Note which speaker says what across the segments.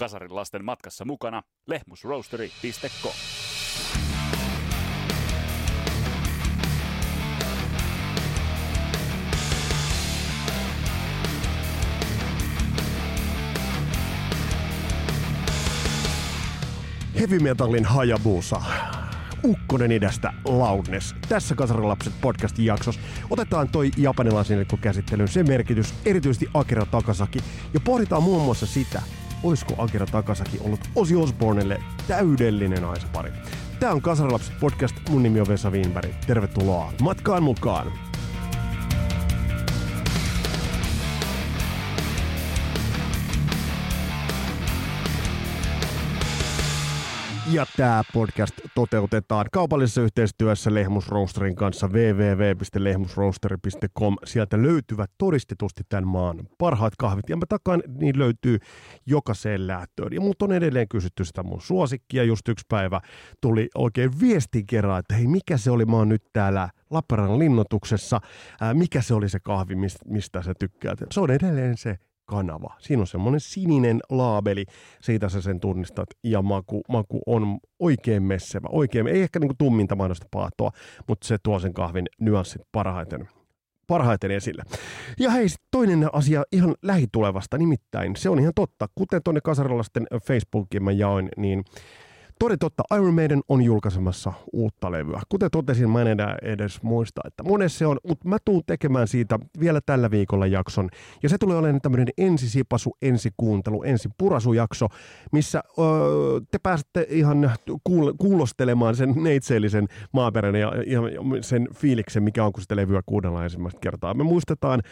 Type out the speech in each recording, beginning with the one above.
Speaker 1: Kasarin lasten matkassa mukana lehmusroastery.com.
Speaker 2: Heavy Metalin Hayabusa. Ukkonen idästä Loudness. Tässä Kasarilapset podcastin jaksossa otetaan toi japanilaisen käsittelyyn sen merkitys, erityisesti Akira Takasaki, ja pohditaan muun muassa sitä, olisiko Akira Takasaki ollut Osi Osbornelle täydellinen aisapari. Tämä on Kasarilapset podcast, mun nimi on Vesa Wienberg. Tervetuloa matkaan mukaan! Ja tämä podcast toteutetaan kaupallisessa yhteistyössä Lehmus Roasterin kanssa www.lehmusroasteri.com. Sieltä löytyvät todistetusti tämän maan parhaat kahvit ja mä takaan niin löytyy jokaiseen lähtöön. Ja mut on edelleen kysytty sitä mun suosikkia. Just yksi päivä tuli oikein viestin kerran, että hei mikä se oli, mä oon nyt täällä Lappeenrannan linnoituksessa. Ää, mikä se oli se kahvi, mistä sä tykkäät? Se on edelleen se kanava. Siinä on semmoinen sininen laabeli, siitä sä sen tunnistat, ja maku, maku on oikein messevä, oikein, ei ehkä niin tumminta mahdollista paatoa, mutta se tuo sen kahvin nyanssit parhaiten parhaiten esille. Ja hei, toinen asia ihan lähitulevasta, nimittäin se on ihan totta, kuten tuonne kasarilaisten Facebookiin mä jaoin, niin Toden totta, Iron Maiden on julkaisemassa uutta levyä. Kuten totesin, mä en enää edes muista, että monessa se on, mutta mä tuun tekemään siitä vielä tällä viikolla jakson. Ja se tulee olemaan tämmöinen ensisipasu, ensikuuntelu, ensipurasujakso, missä öö, te pääsette ihan kuul- kuulostelemaan sen neitseellisen maaperän ja, ja, sen fiiliksen, mikä on, kun sitä levyä kuunnellaan ensimmäistä kertaa. Me muistetaan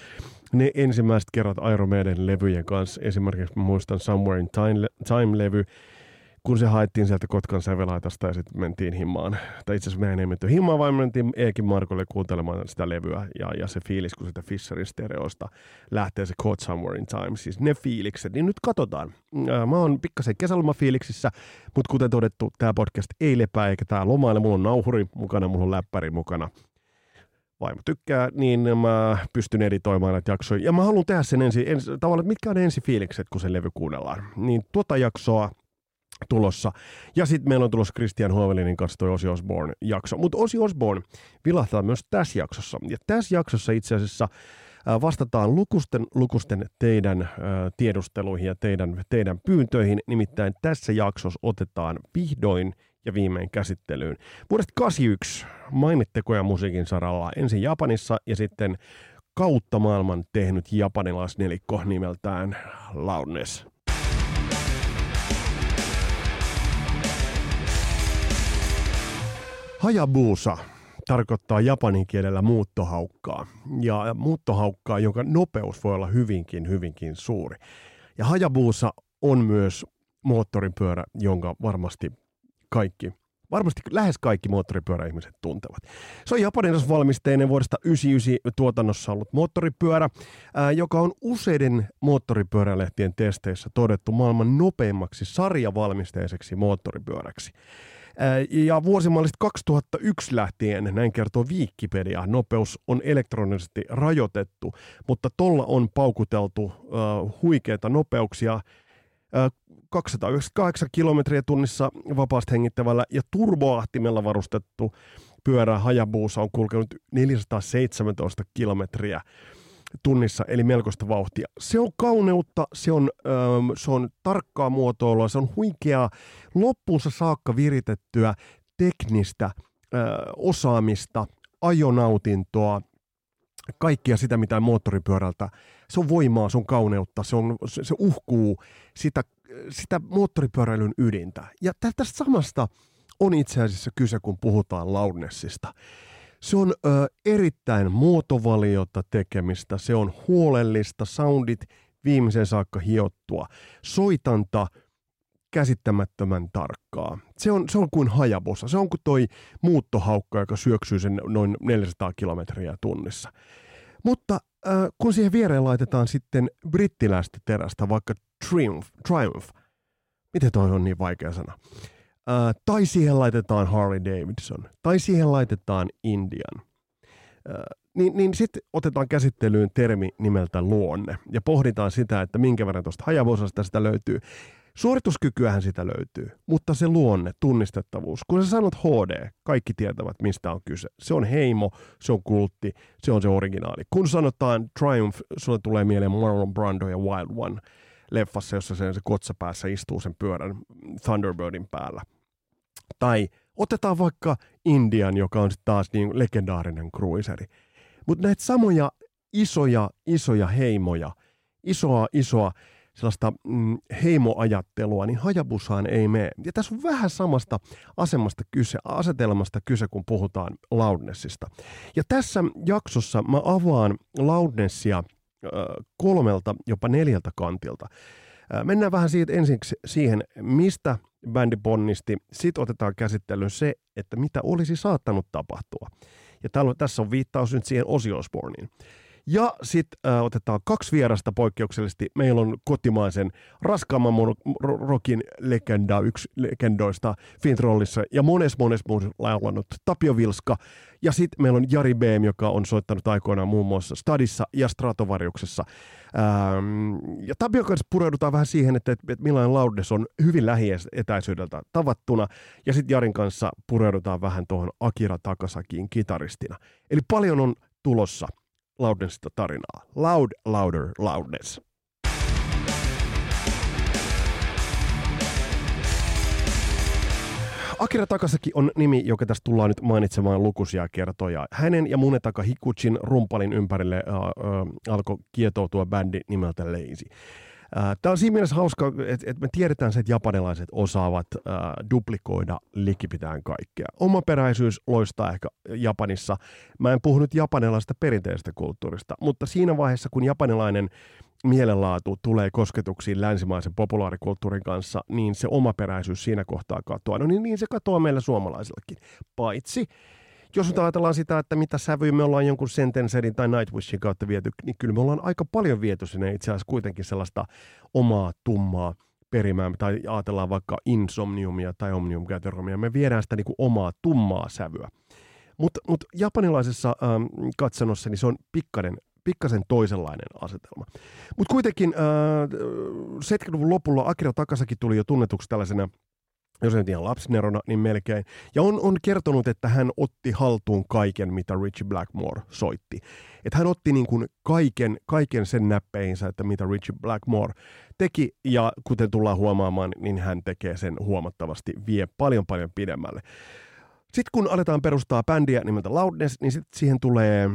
Speaker 2: ne ensimmäiset kerrat Iron Maiden levyjen kanssa. Esimerkiksi mä muistan Somewhere in Time, Time-levy, kun se haettiin sieltä Kotkan sävelaitasta ja sitten mentiin himmaan. Tai itse asiassa me ei menty himmaan, vaan mentiin Eekin Markolle kuuntelemaan sitä levyä. Ja, ja se fiilis, kun sitä Fisherin stereosta lähtee se Caught Somewhere in Time. Siis ne fiilikset, niin nyt katsotaan. Mä oon pikkasen kesälomafiiliksissä, mutta kuten todettu, tämä podcast ei lepää eikä tämä lomaile. Mulla on nauhuri mukana, mulla on läppäri mukana vaimo tykkää, niin mä pystyn editoimaan näitä jaksoja. Ja mä haluan tehdä sen ensi, ensi tavallaan, mitkä on ensi fiilikset, kun se levy kuunnellaan. Niin tuota jaksoa tulossa. Ja sitten meillä on tulossa Christian Hovelinin kanssa toi Osi Osborne jakso. Mutta Osi Osborne vilahtaa myös tässä jaksossa. Ja tässä jaksossa itse asiassa vastataan lukusten, lukusten teidän tiedusteluihin ja teidän, teidän pyyntöihin. Nimittäin tässä jaksossa otetaan vihdoin ja viimein käsittelyyn. Vuodesta 81 mainittekoja musiikin saralla ensin Japanissa ja sitten kautta maailman tehnyt japanilaisnelikko nimeltään Loudness. Hayabusa tarkoittaa japanin kielellä muuttohaukkaa, ja muuttohaukkaa, jonka nopeus voi olla hyvinkin, hyvinkin suuri. Ja Hayabusa on myös moottoripyörä, jonka varmasti kaikki, varmasti lähes kaikki moottoripyöräihmiset tuntevat. Se on japanilaisvalmisteinen vuodesta 1999 tuotannossa ollut moottoripyörä, ää, joka on useiden moottoripyörälehtien testeissä todettu maailman nopeimmaksi sarjavalmisteiseksi moottoripyöräksi. Ja vuosimallista 2001 lähtien, näin kertoo Wikipedia, nopeus on elektronisesti rajoitettu, mutta tolla on paukuteltu huikeita nopeuksia. Uh, 298 kilometriä tunnissa vapaasti hengittävällä ja turboahtimella varustettu pyörä Hayabusa on kulkenut 417 kilometriä tunnissa, eli melkoista vauhtia. Se on kauneutta, se on, ähm, se on tarkkaa muotoilua, se on huikeaa, loppuunsa saakka viritettyä teknistä äh, osaamista, ajonautintoa, kaikkia sitä, mitä moottoripyörältä. Se on voimaa, se on kauneutta, se, on, se, se uhkuu sitä, sitä moottoripyöräilyn ydintä. Ja tästä samasta on itse asiassa kyse, kun puhutaan Loudnessista. Se on ö, erittäin muotovaliota tekemistä, se on huolellista, soundit viimeisen saakka hiottua, soitanta käsittämättömän tarkkaa. Se on, se on kuin hajabossa, se on kuin toi muuttohaukka, joka syöksyy sen noin 400 kilometriä tunnissa. Mutta äh, kun siihen viereen laitetaan sitten brittiläistä terästä, vaikka Triumph, Triumph, miten toi on niin vaikea sana, Uh, tai siihen laitetaan Harley Davidson, tai siihen laitetaan Indian. Uh, niin, niin sitten otetaan käsittelyyn termi nimeltä luonne ja pohditaan sitä, että minkä verran tuosta hajavosasta sitä löytyy. Suorituskykyähän sitä löytyy, mutta se luonne, tunnistettavuus, kun sä sanot HD, kaikki tietävät mistä on kyse. Se on heimo, se on kultti, se on se originaali. Kun sanotaan Triumph, sulle tulee mieleen Marlon Brando ja Wild One leffassa, jossa se, se kotsapäässä istuu sen pyörän Thunderbirdin päällä. Tai otetaan vaikka Indian, joka on taas niin legendaarinen cruiseri. Mutta näitä samoja isoja, isoja heimoja, isoa, isoa sellaista mm, heimoajattelua, niin Hajabusaan ei mene. Ja tässä on vähän samasta asemasta kyse, asetelmasta kyse, kun puhutaan loudnessista. Ja tässä jaksossa mä avaan loudnessia äh, kolmelta, jopa neljältä kantilta. Äh, mennään vähän siitä ensiksi siihen, mistä bändi ponnisti. Sitten otetaan käsittelyyn se, että mitä olisi saattanut tapahtua. Ja täällä, tässä on viittaus nyt siihen Ozzy Osbourneen. Ja sitten äh, otetaan kaksi vierasta poikkeuksellisesti. Meillä on kotimaisen raskaamman rokin legenda, yksi legendoista Fintrollissa ja mones mones muun laulanut Tapio Vilska. Ja sitten meillä on Jari Beem, joka on soittanut aikoinaan muun muassa Stadissa ja Stratovariuksessa. Ähm, ja Tapio kanssa pureudutaan vähän siihen, että, että millainen loudness on hyvin lähietäisyydeltä tavattuna. Ja sitten Jarin kanssa pureudutaan vähän tuohon Akira Takasakiin kitaristina. Eli paljon on tulossa Loudnessista tarinaa. Loud, louder, loudness. Akira Takasaki on nimi, joka tästä tullaan nyt mainitsemaan lukuisia kertoja. Hänen ja Munetaka Hikuchin rumpalin ympärille äh, äh, alkoi kietoutua bändi nimeltä Lazy. Tämä on siinä mielessä hauska, että, että me tiedetään se, että japanilaiset osaavat äh, duplikoida likipitään kaikkea. Omaperäisyys loistaa ehkä Japanissa. Mä en puhu nyt japanilaisesta perinteisestä kulttuurista, mutta siinä vaiheessa, kun japanilainen mielenlaatu tulee kosketuksiin länsimaisen populaarikulttuurin kanssa, niin se omaperäisyys siinä kohtaa katoaa. No niin, niin se katoaa meillä suomalaisillakin. Paitsi jos nyt ajatellaan sitä, että mitä sävyjä me ollaan jonkun Sentencerin tai Nightwishin kautta viety, niin kyllä me ollaan aika paljon viety sinne itse asiassa kuitenkin sellaista omaa tummaa perimää, tai ajatellaan vaikka insomniumia tai omnium me viedään sitä niin kuin omaa tummaa sävyä. Mutta mut japanilaisessa ähm, katsannossa niin se on pikkaden, pikkasen toisenlainen asetelma. Mutta kuitenkin äh, 70-luvun lopulla Akira Takasaki tuli jo tunnetuksi tällaisena jos en tiedä lapsinerona, niin melkein. Ja on, on kertonut, että hän otti haltuun kaiken, mitä Richie Blackmore soitti. Että hän otti niin kuin kaiken, kaiken sen näppeinsä, että mitä Richie Blackmore teki, ja kuten tullaan huomaamaan, niin hän tekee sen huomattavasti, vie paljon paljon pidemmälle. Sitten kun aletaan perustaa bändiä nimeltä Loudness, niin sitten siihen tulee ö,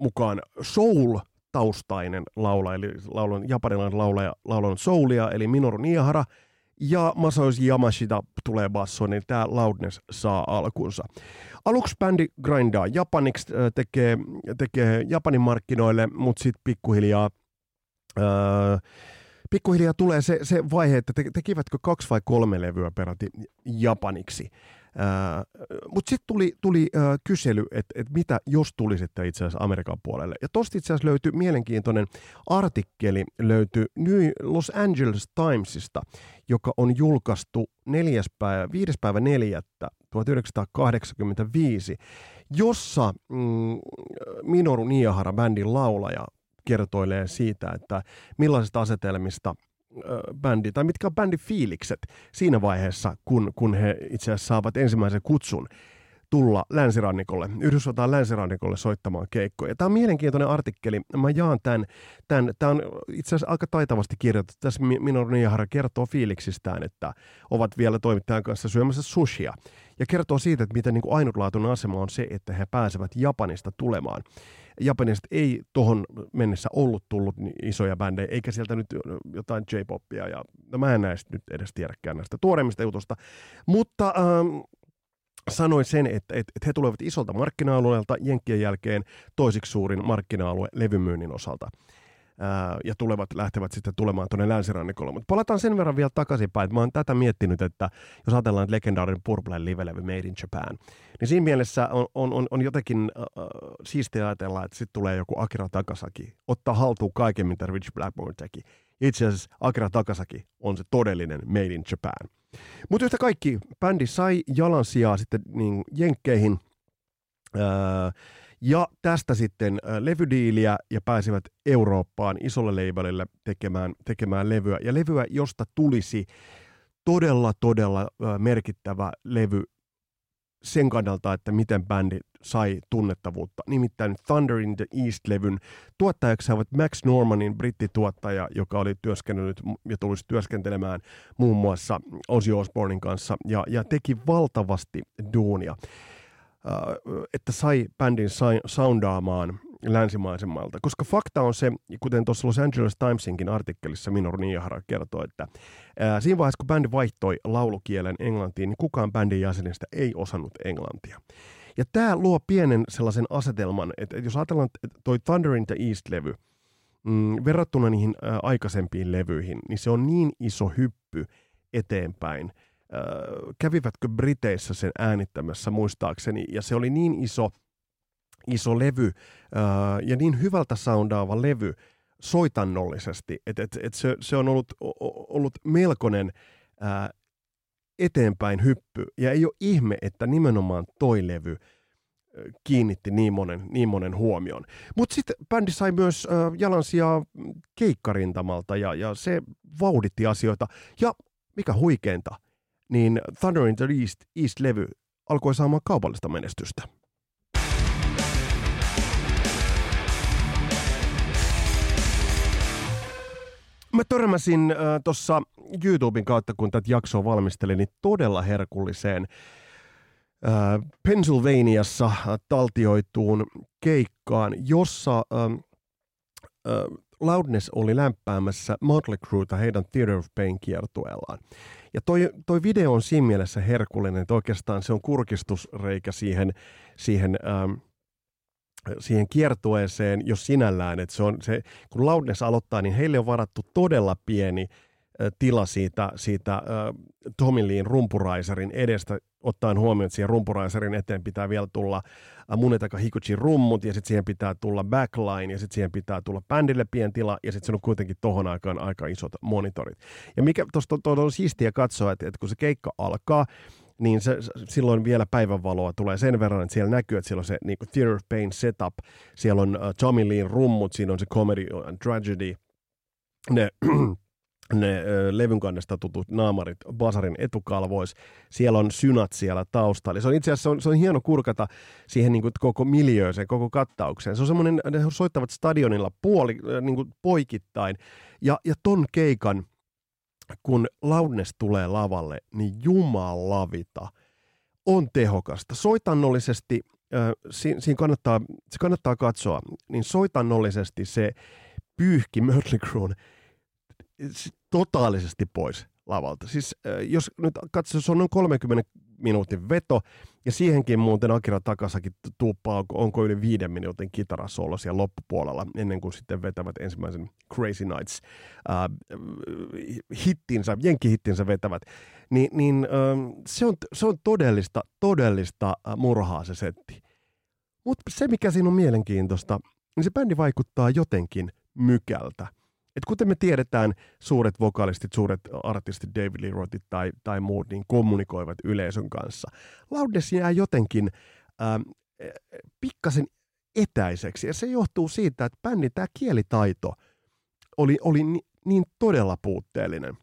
Speaker 2: mukaan soul-taustainen laulaja, eli laulan, japanilainen laulaja laulanut soulia, eli Minoru Niahara – ja Masayoshi Yamashita tulee bassoon, niin tämä Loudness saa alkunsa. Aluksi bändi grindaa japaniksi, tekee, tekee Japanin markkinoille, mutta sitten pikkuhiljaa, öö, pikkuhiljaa tulee se, se vaihe, että te, tekivätkö kaksi vai kolme levyä peräti japaniksi. Mutta sitten tuli, tuli äh, kysely, että et mitä jos tulisitte itse asiassa Amerikan puolelle. Ja tosta itse asiassa löytyi mielenkiintoinen artikkeli, löytyi New Los Angeles Timesista, joka on julkaistu 4. päivä, 5. päivä 4. 1985, jossa mm, Minoru Niahara, bändin laulaja, kertoilee siitä, että millaisista asetelmista bändi, tai mitkä on bändin fiilikset siinä vaiheessa, kun, kun he itse asiassa saavat ensimmäisen kutsun tulla länsirannikolle, Yhdysvaltain länsirannikolle soittamaan keikkoja. Tämä on mielenkiintoinen artikkeli. Mä jaan tämän. tämän tämä on itse asiassa aika taitavasti kirjoitettu. Tässä Minoru Nijahara kertoo fiiliksistään, että ovat vielä toimittajan kanssa syömässä sushia. Ja kertoo siitä, että miten niin kuin ainutlaatuinen asema on se, että he pääsevät Japanista tulemaan. Japanista ei tuohon mennessä ollut tullut isoja bändejä, eikä sieltä nyt jotain J-popia, ja no mä en näistä nyt edes tiedäkään näistä tuoreimmista jutusta, mutta ähm, sanoin sen, että, että, että he tulevat isolta markkina-alueelta Jenkkien jälkeen toisiksi suurin markkina-alue levymyynnin osalta ja tulevat, lähtevät sitten tulemaan tuonne länsirannikolle. Mutta palataan sen verran vielä takaisinpäin, että mä oon tätä miettinyt, että jos ajatellaan, että legendaarinen Purple live-levy Made in Japan, niin siinä mielessä on, on, on, on jotenkin äh, siistiä ajatella, että sitten tulee joku Akira Takasaki, ottaa haltuun kaiken, mitä Rich Blackmore teki. Itse asiassa Akira Takasaki on se todellinen Made in Japan. Mutta yhtä kaikki, bändi sai jalansijaa sitten niin jenkkeihin, Öö, Ja tästä sitten levydiiliä ja pääsivät Eurooppaan isolle labelille tekemään, tekemään levyä. Ja levyä, josta tulisi todella, todella merkittävä levy sen kannalta, että miten bändi sai tunnettavuutta. Nimittäin Thunder in the East-levyn tuottajaksi ovat Max Normanin brittituottaja, joka oli työskennellyt ja tulisi työskentelemään muun muassa Ozzy Osbournein kanssa ja, ja teki valtavasti duunia, että sai bändin soundaamaan länsimaisemmalta. Koska fakta on se, kuten tuossa Los Angeles Timesinkin artikkelissa Minor Niahara kertoo, että ää, siinä vaiheessa kun bändi vaihtoi laulukielen englantiin, niin kukaan bändin jäsenistä ei osannut englantia. Ja tämä luo pienen sellaisen asetelman, että jos ajatellaan, toi Thunder in the East-levy, mm, verrattuna niihin ää, aikaisempiin levyihin, niin se on niin iso hyppy eteenpäin. Ää, kävivätkö Briteissä sen äänittämässä muistaakseni, ja se oli niin iso – iso levy ää, ja niin hyvältä soundaava levy soitannollisesti, että et, et se, se on ollut, ollut melkoinen ää, eteenpäin hyppy. Ja ei ole ihme, että nimenomaan toi levy kiinnitti niin monen, niin monen huomion. Mutta sitten bändi sai myös äh, jalansijaa keikkarintamalta ja, ja se vauditti asioita. Ja mikä huikeinta, niin Thunder in the East, East-levy alkoi saamaan kaupallista menestystä. Mä törmäsin äh, tuossa YouTuben kautta, kun tätä jaksoa valmistelin, niin todella herkulliseen äh, Pennsylvaniassa taltioituun keikkaan, jossa äh, äh, Loudness oli lämpäämässä Motley Crueta heidän Theater of Pain kiertueellaan. Ja toi, toi video on siinä mielessä herkullinen, että oikeastaan se on kurkistusreikä siihen, siihen ähm, siihen kiertueeseen jo sinällään, että se on se, kun Loudness aloittaa, niin heille on varattu todella pieni tila siitä, siitä äh, Tommy rumpuraiserin edestä, ottaen huomioon, että siihen rumpuraiserin eteen pitää vielä tulla äh, Munetaka Hikuchi rummut, ja sitten siihen pitää tulla backline, ja sitten siihen pitää tulla bändille pieni tila, ja sitten se on kuitenkin tohon aikaan aika isot monitorit. Ja mikä tuosta on siistiä katsoa, että, että kun se keikka alkaa, niin se, silloin vielä päivänvaloa tulee sen verran, että siellä näkyy, että siellä on se niin kuin Theater of Pain setup, siellä on uh, Tommy Leen rummut, siinä on se comedy and tragedy, ne ne ö, levyn kannesta tutut naamarit Basarin etukalvois. Siellä on synat siellä taustalla. Se on itse asiassa se on, se on hieno kurkata siihen niin kuin, koko miljööseen, koko kattaukseen. Se on semmoinen, ne soittavat stadionilla puoli, niin kuin poikittain. Ja, ja ton keikan kun Loudness tulee lavalle, niin jumalavita on tehokasta. Soitannollisesti, äh, siinä, siinä kannattaa, se kannattaa katsoa, niin soitannollisesti se pyyhki Mötley Cruen totaalisesti pois lavalta. Siis jos nyt katsoo, se on noin 30 minuutin veto, ja siihenkin muuten Akira Takasakin tuuppaa, onko, onko yli viiden minuutin kitarasolo siellä loppupuolella, ennen kuin sitten vetävät ensimmäisen Crazy Nights äh, hittinsä, jenkkihittinsä vetävät, niin, niin äh, se, on, se on todellista, todellista murhaa se setti. Mutta se, mikä siinä on mielenkiintoista, niin se bändi vaikuttaa jotenkin mykältä. Et kuten me tiedetään, suuret vokalistit, suuret artistit, David Lee Rothit tai, tai muut, niin kommunikoivat yleisön kanssa. Loudness jää jotenkin ähm, pikkasen etäiseksi, ja se johtuu siitä, että bändin tämä kielitaito oli, oli ni, niin todella puutteellinen.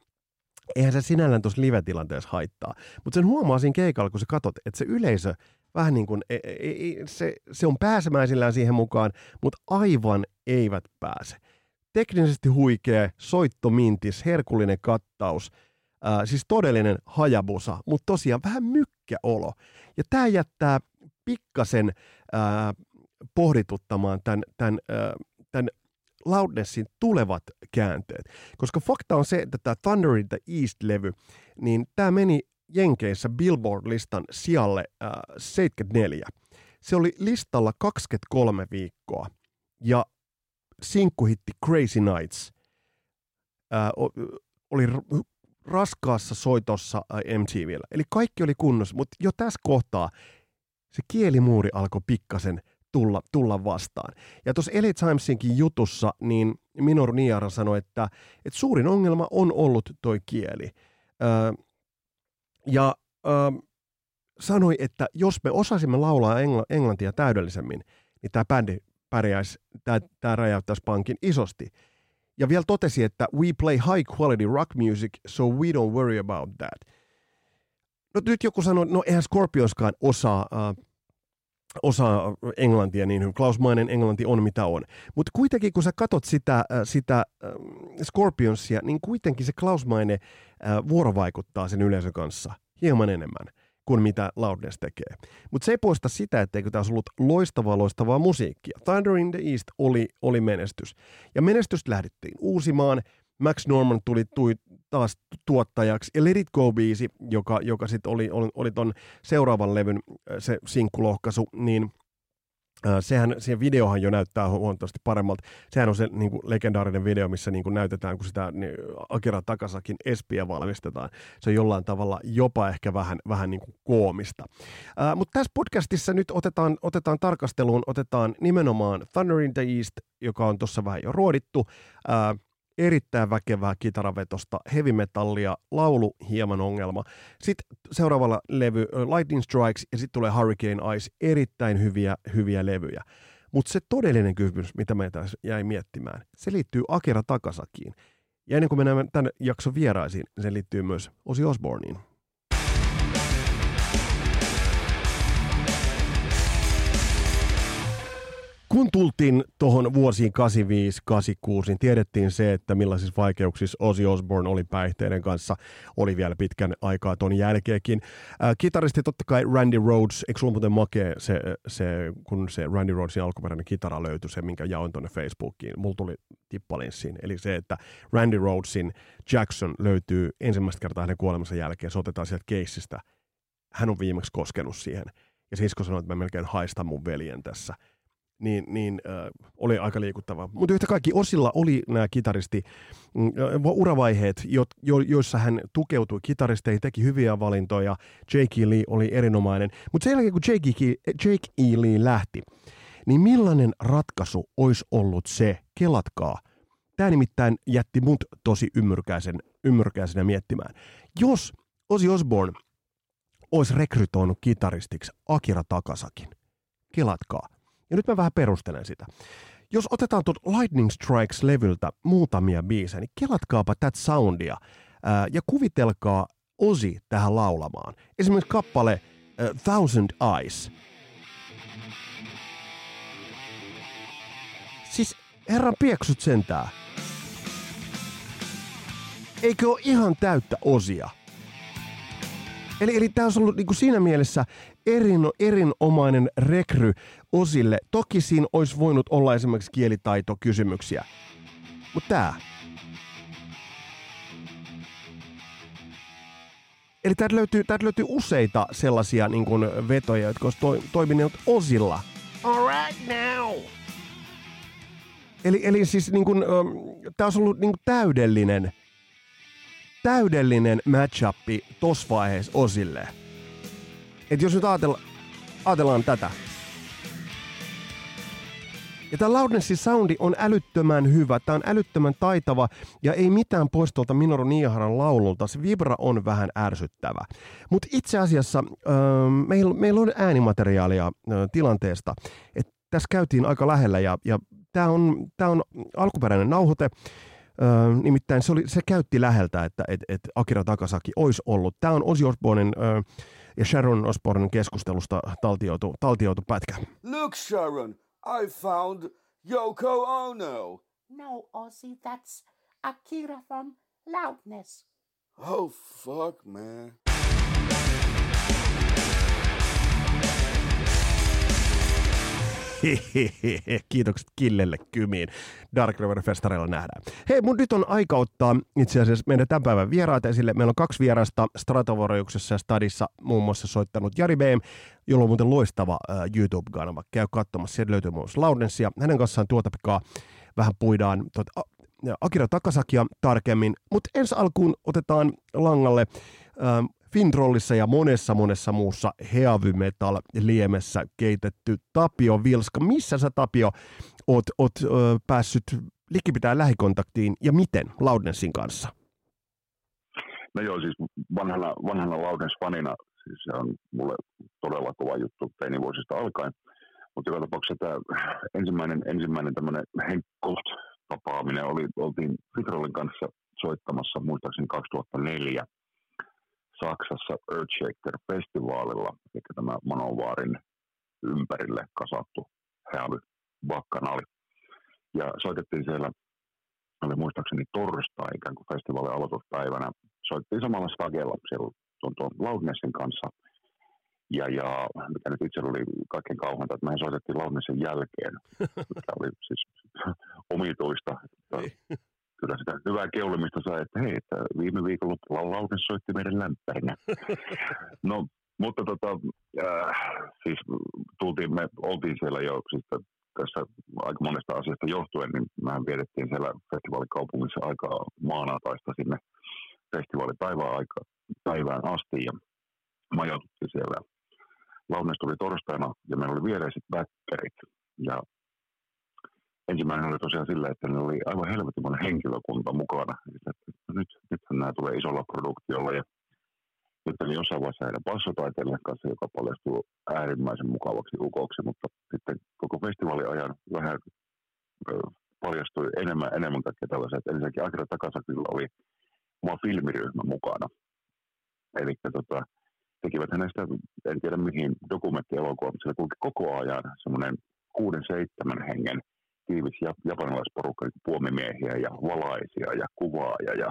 Speaker 2: Eihän se sinällään tuossa live-tilanteessa haittaa, mutta sen huomaa siinä keikalla, kun sä katsot, että se yleisö vähän niin kuin, e, e, e, se, se on pääsemäisillään siihen mukaan, mutta aivan eivät pääse teknisesti huikea, soittomintis, herkullinen kattaus, ää, siis todellinen hajabusa, mutta tosiaan vähän mykkäolo. Ja tämä jättää pikkasen ää, pohdituttamaan tämän, tämän, ää, tämän Loudnessin tulevat käänteet. Koska fakta on se, että tämä Thunder in the East-levy, niin tämä meni Jenkeissä Billboard-listan sijalle ää, 74. Se oli listalla 23 viikkoa. Ja sinkkuhitti Crazy Nights ää, oli raskaassa soitossa MTVllä. Eli kaikki oli kunnossa, mutta jo tässä kohtaa se kielimuuri alkoi pikkasen tulla, tulla vastaan. Ja tuossa Elite Timesinkin jutussa, niin Minor Niara sanoi, että, että suurin ongelma on ollut toi kieli. Ää, ja ää, sanoi, että jos me osaisimme laulaa engl- englantia täydellisemmin, niin tämä bändi pärjäisi, tämä, tämä räjäyttäisi pankin isosti. Ja vielä totesi, että we play high quality rock music, so we don't worry about that. No nyt joku sanoi, no eihän Scorpionskaan osaa, uh, osaa englantia niin hyvin. Klausmainen englanti on mitä on. Mutta kuitenkin kun sä katot sitä, sitä Scorpionsia, niin kuitenkin se Klausmainen äh, vuorovaikuttaa sen yleisön kanssa hieman enemmän kuin mitä Loudness tekee. Mutta se ei poista sitä, etteikö tämä ollut loistavaa, loistavaa musiikkia. Thunder in the East oli, oli menestys. Ja menestystä lähdettiin uusimaan. Max Norman tuli tui, taas tuottajaksi. Ja Let It Go-biisi, joka, joka sitten oli, oli, oli ton seuraavan levyn se sinkkulohkaisu, niin – sehän, siihen videohan jo näyttää huomattavasti paremmalta. Sehän on se niin kuin legendaarinen video, missä niin kuin näytetään, kun sitä niin Akira Takasakin espiä valmistetaan. Se on jollain tavalla jopa ehkä vähän, vähän niin kuin koomista. Mutta tässä podcastissa nyt otetaan, otetaan tarkasteluun, otetaan nimenomaan Thunder in the East, joka on tuossa vähän jo ruodittu. Uh, erittäin väkevää kitaravetosta, heavy metallia, laulu hieman ongelma. Sitten seuraavalla levy Lightning Strikes ja sitten tulee Hurricane Ice, erittäin hyviä, hyviä levyjä. Mutta se todellinen kysymys, mitä meitä jäi miettimään, se liittyy Akira Takasakiin. Ja ennen kuin mennään tänne jakson vieraisiin, se liittyy myös Ozzy Osbourneen. Kun tultiin tuohon vuosiin 85-86, niin tiedettiin se, että millaisissa vaikeuksissa Ozzy Osbourne oli päihteiden kanssa, oli vielä pitkän aikaa ton jälkeenkin. Äh, kitaristi totta kai Randy Rhodes, eikö sulla muuten makea se, se, kun se Randy Rhodesin alkuperäinen kitara löytyi, se minkä jaoin tuonne Facebookiin, mulla tuli tippalinssiin, eli se, että Randy Rhodesin Jackson löytyy ensimmäistä kertaa hänen kuolemansa jälkeen, se otetaan sieltä keissistä. Hän on viimeksi koskenut siihen. Ja sisko sanoi, että mä melkein haistan mun veljen tässä – niin, niin äh, oli aika liikuttava. Mutta yhtä kaikki Osilla oli nämä kitaristi mm, uravaiheet, jo, jo, joissa hän tukeutui kitaristeihin, teki hyviä valintoja. Jake E. Lee oli erinomainen. Mutta sen jälkeen, kun Jake, e. Jake E. Lee lähti, niin millainen ratkaisu olisi ollut se, kelatkaa. Tämä nimittäin jätti mut tosi ymmyrkäisen, ymmyrkäisenä miettimään. Jos Ozzy Osbourne olisi rekrytoinut kitaristiksi Akira Takasakin, kelatkaa ja nyt mä vähän perustelen sitä. Jos otetaan tuot Lightning Strikes-levyltä muutamia biisejä, niin kelatkaapa tätä soundia ää, ja kuvitelkaa Osi tähän laulamaan. Esimerkiksi kappale ää, Thousand Eyes. Siis herran pieksut sentää. Eikö ole ihan täyttä osia? Eli, eli tämä olisi ollut niin kuin siinä mielessä erin, erinomainen rekry osille. Toki siinä olisi voinut olla esimerkiksi kielitaitokysymyksiä. Mutta tämä. Eli täältä löytyy, täältä löytyy useita sellaisia niin kuin, vetoja, jotka olisivat toimineet osilla. All right now. Eli, eli siis niin kuin, tämä olisi ollut niin kuin, täydellinen, täydellinen matchappi tossa vaiheessa osille. Et jos nyt ajatella, ajatellaan tätä. Ja tämä Loudnessin soundi on älyttömän hyvä, tämä on älyttömän taitava ja ei mitään pois tuolta Minoru Niiharan laululta. Se vibra on vähän ärsyttävä. Mutta itse asiassa äh, meillä, meillä on äänimateriaalia äh, tilanteesta, että tässä käytiin aika lähellä ja, ja tämä on, on alkuperäinen nauhoite. Öö, nimittäin se, oli, se käytti läheltä, että et, et Akira Takasaki olisi ollut. Tämä on Ozzy Osbournen öö, ja Sharon Osbournen keskustelusta taltioitu, taltioitu pätkä.
Speaker 3: Look Sharon, I found Yoko Ono.
Speaker 4: No, Ozzy, that's Akira from Loudness.
Speaker 3: Oh, fuck, man.
Speaker 2: Kiitokset Killelle kymiin. Dark River Festareilla nähdään. Hei, mun nyt on aika ottaa itse asiassa meidän tämän päivän vieraat esille. Meillä on kaksi vierasta Stratovorjuksessa ja Stadissa muun muassa soittanut Jari Beem, jolla on muuten loistava uh, YouTube-kanava. Käy katsomassa, sieltä löytyy muun muassa. Hänen kanssaan tuota pikaa vähän puidaan tuota, Akira Takasakia tarkemmin, mutta ensi alkuun otetaan langalle Fintrollissa ja monessa monessa muussa heavy metal liemessä keitetty Tapio Vilska. Missä sä Tapio oot, oot ö, päässyt likipitään lähikontaktiin ja miten Loudnessin kanssa?
Speaker 5: No joo, siis vanhana, vanhana Loudness-fanina, siis se on mulle todella kova juttu teinivuosista alkaen. Mutta joka tapauksessa tämä ensimmäinen, ensimmäinen tämmöinen Henkkolt-tapaaminen oli, oltiin Fitrolin kanssa soittamassa muistaakseni 2004 Saksassa Earthshaker-festivaalilla, eli tämä Manovaarin ympärille kasattu häly bakkanaali. Ja soitettiin siellä, oli muistaakseni torstai ikään kuin festivaalin aloituspäivänä, soittiin samalla stagella siellä tuon, tuon Loudnessin kanssa. Ja, ja mikä nyt itse oli kaikkein kauheanta, että mehän soitettiin Loudnessin jälkeen. Tämä oli siis omituista. Kyllä sitä hyvää keulimista sai, että hei, että viime viikolla Loudness soitti meidän lämpärinä. no, mutta tota, äh, siis tultiin, me oltiin siellä jo siis tässä aika monesta asiasta johtuen, niin mehän vietettiin siellä festivaalikaupungissa aikaa maanantaista sinne festivaalipäivään aika, päivään asti ja majoituttiin siellä. Launes tuli torstaina ja meillä oli viereiset backerit ja ensimmäinen oli tosiaan sillä, että ne oli aivan helvetin henkilökunta mukana. Nyt, nythän nämä tulee isolla produktiolla ja nyt oli jossain vaiheessa heidän passotaiteilijan kanssa, joka paljastui äärimmäisen mukavaksi ukoksi, mutta sitten koko festivaalin ajan vähän paljastui enemmän, enemmän kaikkea tällaisia, että ensinnäkin Akira Takasakilla oli oma filmiryhmä mukana. Eli tota, tekivät hänestä, en tiedä mihin, dokumenttielokuva, mutta siellä kulki koko ajan semmoinen kuuden, seitsemän hengen tiivis japanilaisporukka, niin puomimiehiä ja valaisia ja kuvaaja ja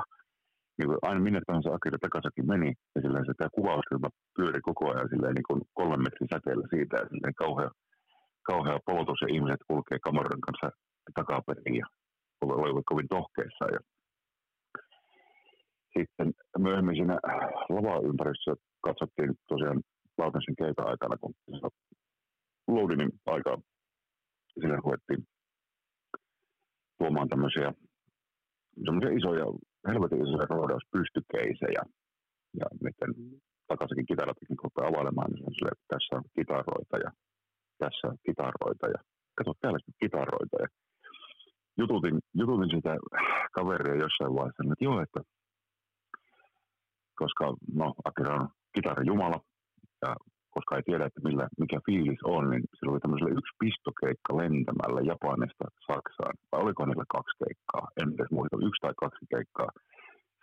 Speaker 5: niin kuin aina minne tahansa Akira takaisin meni, ja silleen se tämä kuvausryhmä pyöri koko ajan silleen niin kuin kolmen metrin säteellä siitä, ja silleen kauhea, kauhea polotus, ja ihmiset kulkee kameran kanssa takaperin, ja olivat kovin tohkeissa. Ja sitten myöhemmin siinä lava-ympäristössä katsottiin tosiaan Lautensin keikan aikana, kun Loadinin aikaa sille ruvettiin tuomaan tämmöisiä semmoisia isoja helvetin isoja roodauspystykeisejä ja miten takaisinkin kitaratekniikka rupeaa availemaan, niin se on sille, tässä on kitaroita ja tässä on kitaroita ja kato täällä on kitaroita. Ja jututin, jututin sitä kaveria jossain vaiheessa, että joo, että koska no Akira on kitaran jumala ja koska ei tiedä, että millä, mikä fiilis on, niin sillä oli tämmöisellä yksi pistokeikka lentämällä Japanista Saksaan. Vai oliko niillä kaksi keikkaa? En edes muista, yksi tai kaksi keikkaa.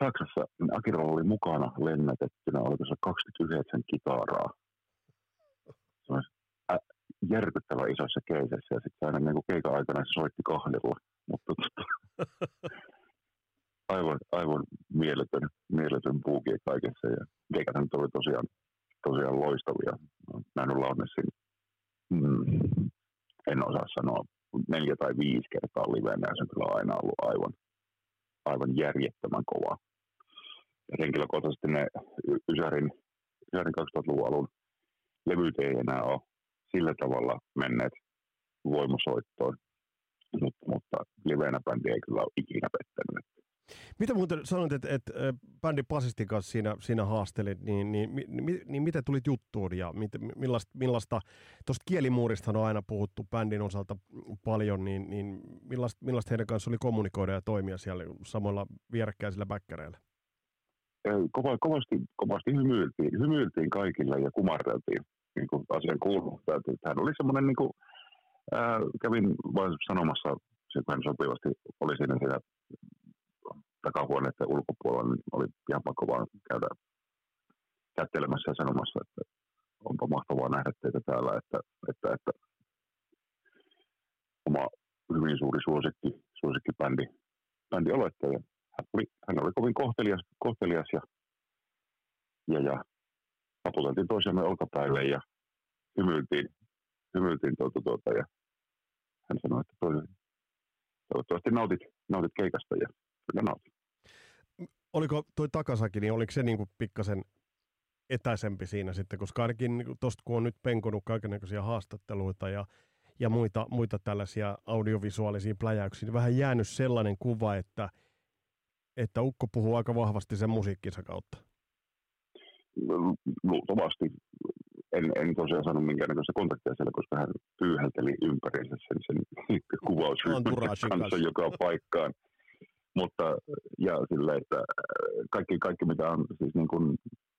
Speaker 5: Saksassa niin Akira oli mukana lennätettynä, oliko se 29 kitaraa. Se on ä- järkyttävä isossa keisessä ja sitten aina niin keikan aikana se soitti kahdella. Mutta aivan, aivan mieletön, mieletön puuki kaikessa ja keikat nyt oli tosiaan tosiaan loistavia. Näin Launessin, mm, en osaa sanoa, neljä tai viisi kertaa livenä ja se on kyllä aina ollut aivan, aivan järjettömän kova. Ja henkilökohtaisesti ne Ysärin, Ysärin 2000-luvun alun levyt ei enää ole sillä tavalla menneet voimasoittoon, mutta, mutta livenä bändi ei kyllä ole ikinä pettänyt.
Speaker 2: Mitä muuten sanoit, että, että bändin basistin kanssa siinä, siinä haastelit, niin, niin, niin, niin miten tulit juttuun ja mit, millaista, millaista tuosta kielimuurista on aina puhuttu bändin osalta paljon, niin, niin millaista, millaista heidän kanssa oli kommunikoida ja toimia siellä samoilla vierekkäisillä bäkkäreillä?
Speaker 5: Kova, kovasti, kovasti hymyiltiin, hymyiltiin kaikilla ja kumarreltiin, niin kuin asian kuuluu. Hän oli semmoinen, niin kuin, ää, kävin vain sanomassa, se hän sopivasti oli siinä, siinä takahuoneiden ulkopuolella, niin oli ihan pakko vaan käydä kättelemässä ja sanomassa, että onpa mahtavaa nähdä teitä täällä, että, että, että oma hyvin suuri suosikki, suosikki bändi, bändi olette. Ja hän, oli, hän oli kovin kohtelias, kohtelias ja, ja, ja taputeltiin toisiamme olkapäille ja hymyiltiin, hymyiltiin tuota, tuota, ja hän sanoi, että toivottavasti nautit, nautit keikasta ja kyllä nautin
Speaker 2: oliko toi Takasaki, niin oliko se niin kuin pikkasen etäisempi siinä sitten, koska ainakin niin tuosta kun on nyt penkonut kaikenlaisia haastatteluita ja, ja muita, muita tällaisia audiovisuaalisia pläjäyksiä, niin vähän jäänyt sellainen kuva, että, että Ukko puhuu aika vahvasti sen musiikkinsa kautta.
Speaker 5: Luultavasti. En, en tosiaan sano minkäännäköistä kontaktia siellä, koska hän pyyhälteli ympäriinsä sen, sen kuvausryhmän kanssa joka paikkaan mutta ja sillä, että äh, kaikki, kaikki mitä on siis niin kuin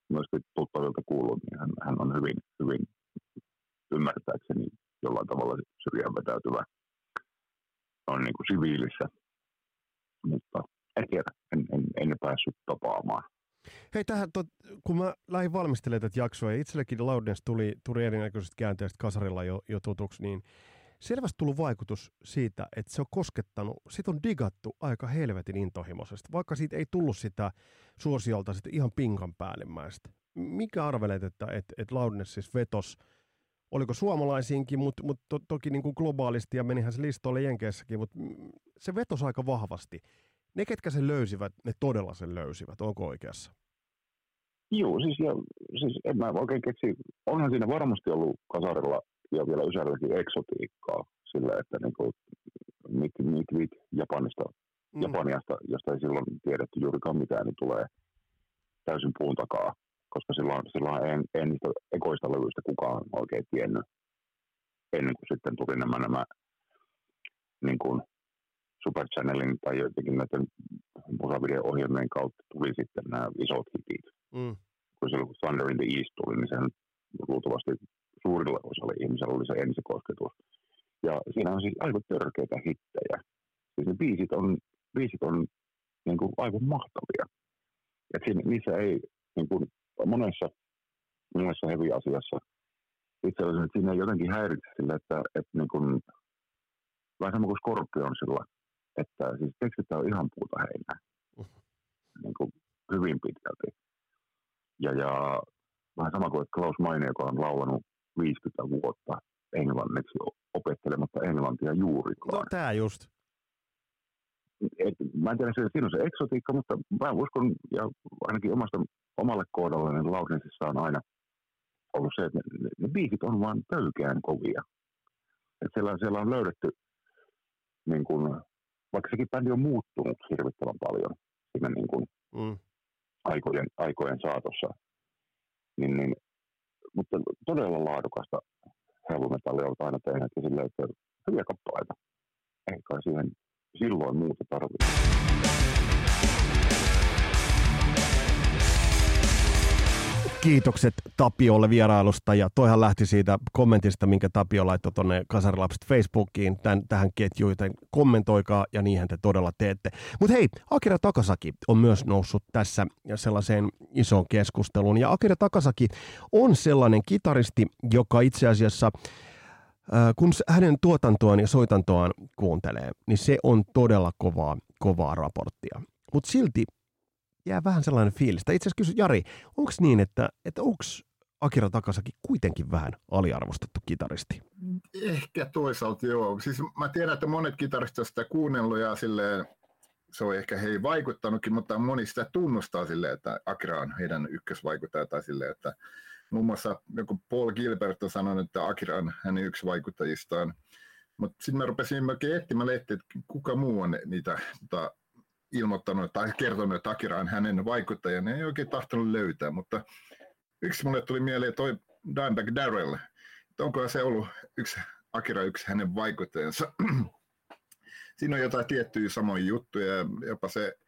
Speaker 5: myöskin tuttavilta kuullut, niin hän, hän on hyvin, hyvin ymmärtääkseni jo jollain tavalla syrjään vetäytyvä on niin kuin siviilissä. Mutta en tiedä, en, en, en päässyt tapaamaan.
Speaker 2: Hei, tähän, tot, kun mä lähdin valmistelemaan tätä jaksoa, ja itsellekin Loudness tuli, tuli erinäköisestä käänteestä kasarilla jo, jo tutuksi, niin selvästi tullut vaikutus siitä, että se on koskettanut, sit on digattu aika helvetin intohimoisesti, vaikka siitä ei tullut sitä suosiolta sitä ihan pinkan päällimmäistä. Mikä arvelet, että et, et Loudness siis vetos, oliko suomalaisiinkin, mutta mut to, toki niin kuin globaalisti ja menihän se listoille Jenkeissäkin, mutta se vetosi aika vahvasti. Ne, ketkä sen löysivät, ne todella sen löysivät. Onko oikeassa?
Speaker 5: Joo, siis, ja, siis en mä oikein keksi. Onhan siinä varmasti ollut kasarilla ja vielä Ysärilläkin eksotiikkaa sillä, että niin kuin, mit, mit, mit Japanista, mm. Japaniasta, josta ei silloin tiedetty juurikaan mitään, niin tulee täysin puun takaa, koska silloin, silloin en, en niistä ekoista levyistä kukaan oikein tiennyt ennen kuin sitten tuli nämä, nämä niin kuin Super Channelin tai jotenkin näiden musavideo-ohjelmien kautta tuli sitten nämä isot hitit. Mm. Kun silloin kun Thunder in the East tuli, niin sehän luultavasti suurilla osalla ihmisellä oli se ensikosketus. Ja siinä on siis aivan törkeitä hittejä. Siis ne biisit on, biisit on niin kuin aivan mahtavia. Et siinä, niissä ei niin kuin monessa, monessa heavy-asiassa itse asiassa, että siinä ei jotenkin häiritse sille, että, että niin kuin, vähän sama kuin Scorpionsilla, että siis tekstit on ihan puuta heinää. Uh-huh. Niin kuin hyvin pitkälti. Ja, ja vähän sama kuin Klaus Meine, joka on laulanut 50 vuotta englanniksi opettelematta englantia juurikaan.
Speaker 2: No tämä just.
Speaker 5: Et, mä en tiedä, siinä on se eksotiikka, mutta mä uskon, ja ainakin omasta, omalle kohdalle niin Laurensissa on aina ollut se, että ne, ne, biisit on vain pöykeän kovia. Et siellä, siellä on löydetty, niin kun, vaikka sekin bändi on muuttunut hirvittävän paljon siinä niin kun, mm. aikojen, aikojen saatossa, niin, niin mutta todella laadukasta heavy ovat aina tehneet ja silleen, että hyviä kappaleita. Ei kai siihen silloin muuta tarvitse.
Speaker 2: Kiitokset Tapiolle vierailusta ja toihan lähti siitä kommentista, minkä Tapio laittoi tuonne Kasarilapset Facebookiin tämän, tähän ketjuun, joten kommentoikaa ja niinhän te todella teette. Mutta hei, Akira Takasaki on myös noussut tässä sellaiseen isoon keskusteluun ja Akira Takasaki on sellainen kitaristi, joka itse asiassa kun hänen tuotantoaan ja soitantoaan kuuntelee, niin se on todella kovaa, kovaa raporttia. Mutta silti jää vähän sellainen fiilis. Itse asiassa kysy, Jari, onko niin, että, että onko Akira Takasaki kuitenkin vähän aliarvostettu kitaristi?
Speaker 6: Ehkä toisaalta joo. Siis mä tiedän, että monet kitaristit sitä kuunnellut ja silleen, se on ehkä hei vaikuttanutkin, mutta moni sitä tunnustaa silleen, että Akira on heidän ykkösvaikuttaja tai silleen, että muun muassa joku Paul Gilbert on sanonut, että Akira on hänen yksi vaikuttajistaan. Mutta sitten mä rupesin oikein etsimään että kuka muu on niitä tota, ilmoittanut tai kertonut, että Akira on hänen vaikuttajan, ei oikein tahtonut löytää, mutta yksi mulle tuli mieleen toi Dimebag Darrell, että onko se ollut yksi Akira yksi hänen vaikuttajansa. Siinä on jotain tiettyjä samoja juttuja, jopa se